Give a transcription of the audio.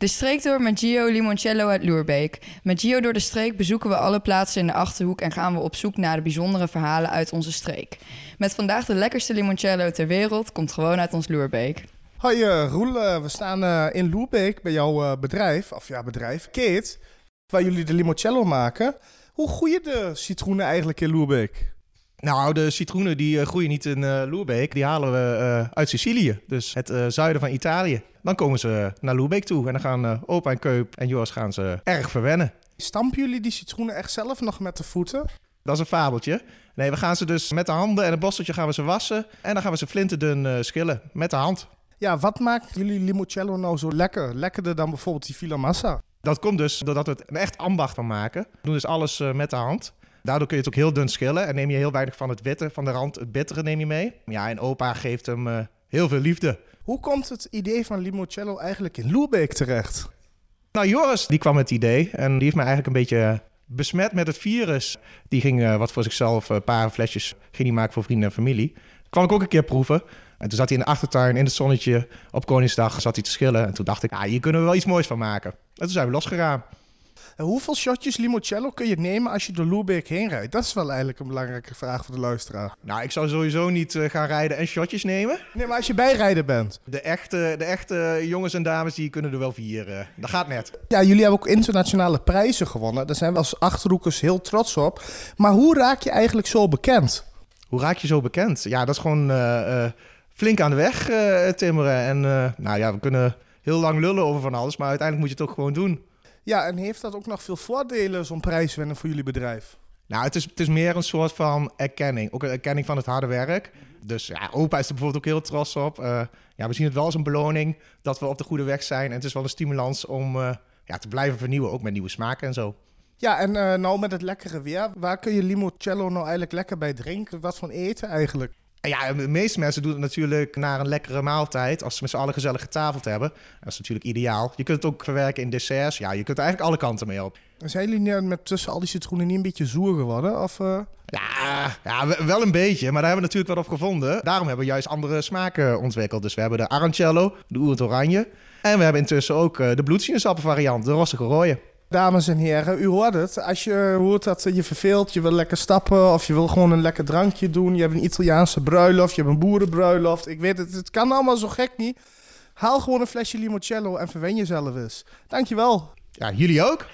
De streektour met Gio Limoncello uit Loerbeek. Met Gio door de streek bezoeken we alle plaatsen in de Achterhoek... en gaan we op zoek naar de bijzondere verhalen uit onze streek. Met vandaag de lekkerste limoncello ter wereld... komt gewoon uit ons Loerbeek. Hoi uh, Roel, uh, we staan uh, in Loerbeek bij jouw bedrijf, of ja bedrijf, Kate... waar jullie de limoncello maken. Hoe groeien de citroenen eigenlijk in Loerbeek? Nou, de citroenen die groeien niet in Loerbeek, die halen we uit Sicilië, dus het zuiden van Italië. Dan komen ze naar Loerbeek toe en dan gaan opa en Keup en Joris gaan ze erg verwennen. Stampen jullie die citroenen echt zelf nog met de voeten? Dat is een fabeltje. Nee, we gaan ze dus met de handen en een borsteltje gaan we ze wassen. En dan gaan we ze flinterdun uh, schillen met de hand. Ja, wat maakt jullie limoncello nou zo lekker? Lekkerder dan bijvoorbeeld die Villa Massa? Dat komt dus doordat we het een echt ambacht van maken. We doen dus alles uh, met de hand. Daardoor kun je het ook heel dun schillen. En neem je heel weinig van het witte van de rand. Het bittere neem je mee. Ja, en opa geeft hem uh, heel veel liefde. Hoe komt het idee van limoncello eigenlijk in Loerbeek terecht? Nou, Joris die kwam met het idee. En die heeft me eigenlijk een beetje besmet met het virus. Die ging uh, wat voor zichzelf, een paar flesjes ging die maken voor vrienden en familie. Kwam ik ook een keer proeven. En toen zat hij in de achtertuin in het zonnetje op Koningsdag zat hij te schillen. En toen dacht ik, ah, hier kunnen we wel iets moois van maken. En toen zijn we losgegaan. En hoeveel shotjes limoncello kun je nemen als je door Loerbeek heen rijdt? Dat is wel eigenlijk een belangrijke vraag voor de luisteraar. Nou, ik zou sowieso niet uh, gaan rijden en shotjes nemen. Nee, maar als je bijrijden bent. De echte, de echte jongens en dames die kunnen er wel vier. Uh, dat gaat net. Ja, jullie hebben ook internationale prijzen gewonnen. Daar zijn we als Achterhoekers heel trots op. Maar hoe raak je eigenlijk zo bekend? Hoe raak je zo bekend? Ja, dat is gewoon uh, flink aan de weg timmeren. En nou ja, we kunnen heel lang lullen over van alles. Maar uiteindelijk moet je het ook gewoon doen. Ja, en heeft dat ook nog veel voordelen, zo'n prijs winnen voor jullie bedrijf? Nou, het is, het is meer een soort van erkenning. Ook een erkenning van het harde werk. Dus ja, opa is er bijvoorbeeld ook heel trots op. Uh, ja, we zien het wel als een beloning dat we op de goede weg zijn. En het is wel een stimulans om uh, ja, te blijven vernieuwen, ook met nieuwe smaken en zo. Ja, en uh, nou met het lekkere weer, waar kun je limoncello nou eigenlijk lekker bij drinken? Wat van eten eigenlijk? Ja, de meeste mensen doen het natuurlijk naar een lekkere maaltijd. Als ze met z'n allen gezellig getafeld hebben. Dat is natuurlijk ideaal. Je kunt het ook verwerken in desserts. Ja, je kunt er eigenlijk alle kanten mee op. Zijn jullie met tussen al die citroenen niet een beetje zoer geworden? Of, uh... ja, ja, wel een beetje. Maar daar hebben we natuurlijk wat op gevonden. Daarom hebben we juist andere smaken ontwikkeld. Dus we hebben de Arancello, de Oerend Oranje. En we hebben intussen ook uh, de bloedsinesappen variant, de rossige rode. Dames en heren, u hoort het. Als je hoort dat je verveelt, je wil lekker stappen of je wil gewoon een lekker drankje doen. Je hebt een Italiaanse bruiloft, je hebt een boerenbruiloft. Ik weet het, het kan allemaal zo gek niet. Haal gewoon een flesje limoncello en verwen jezelf eens. Dankjewel. Ja, jullie ook.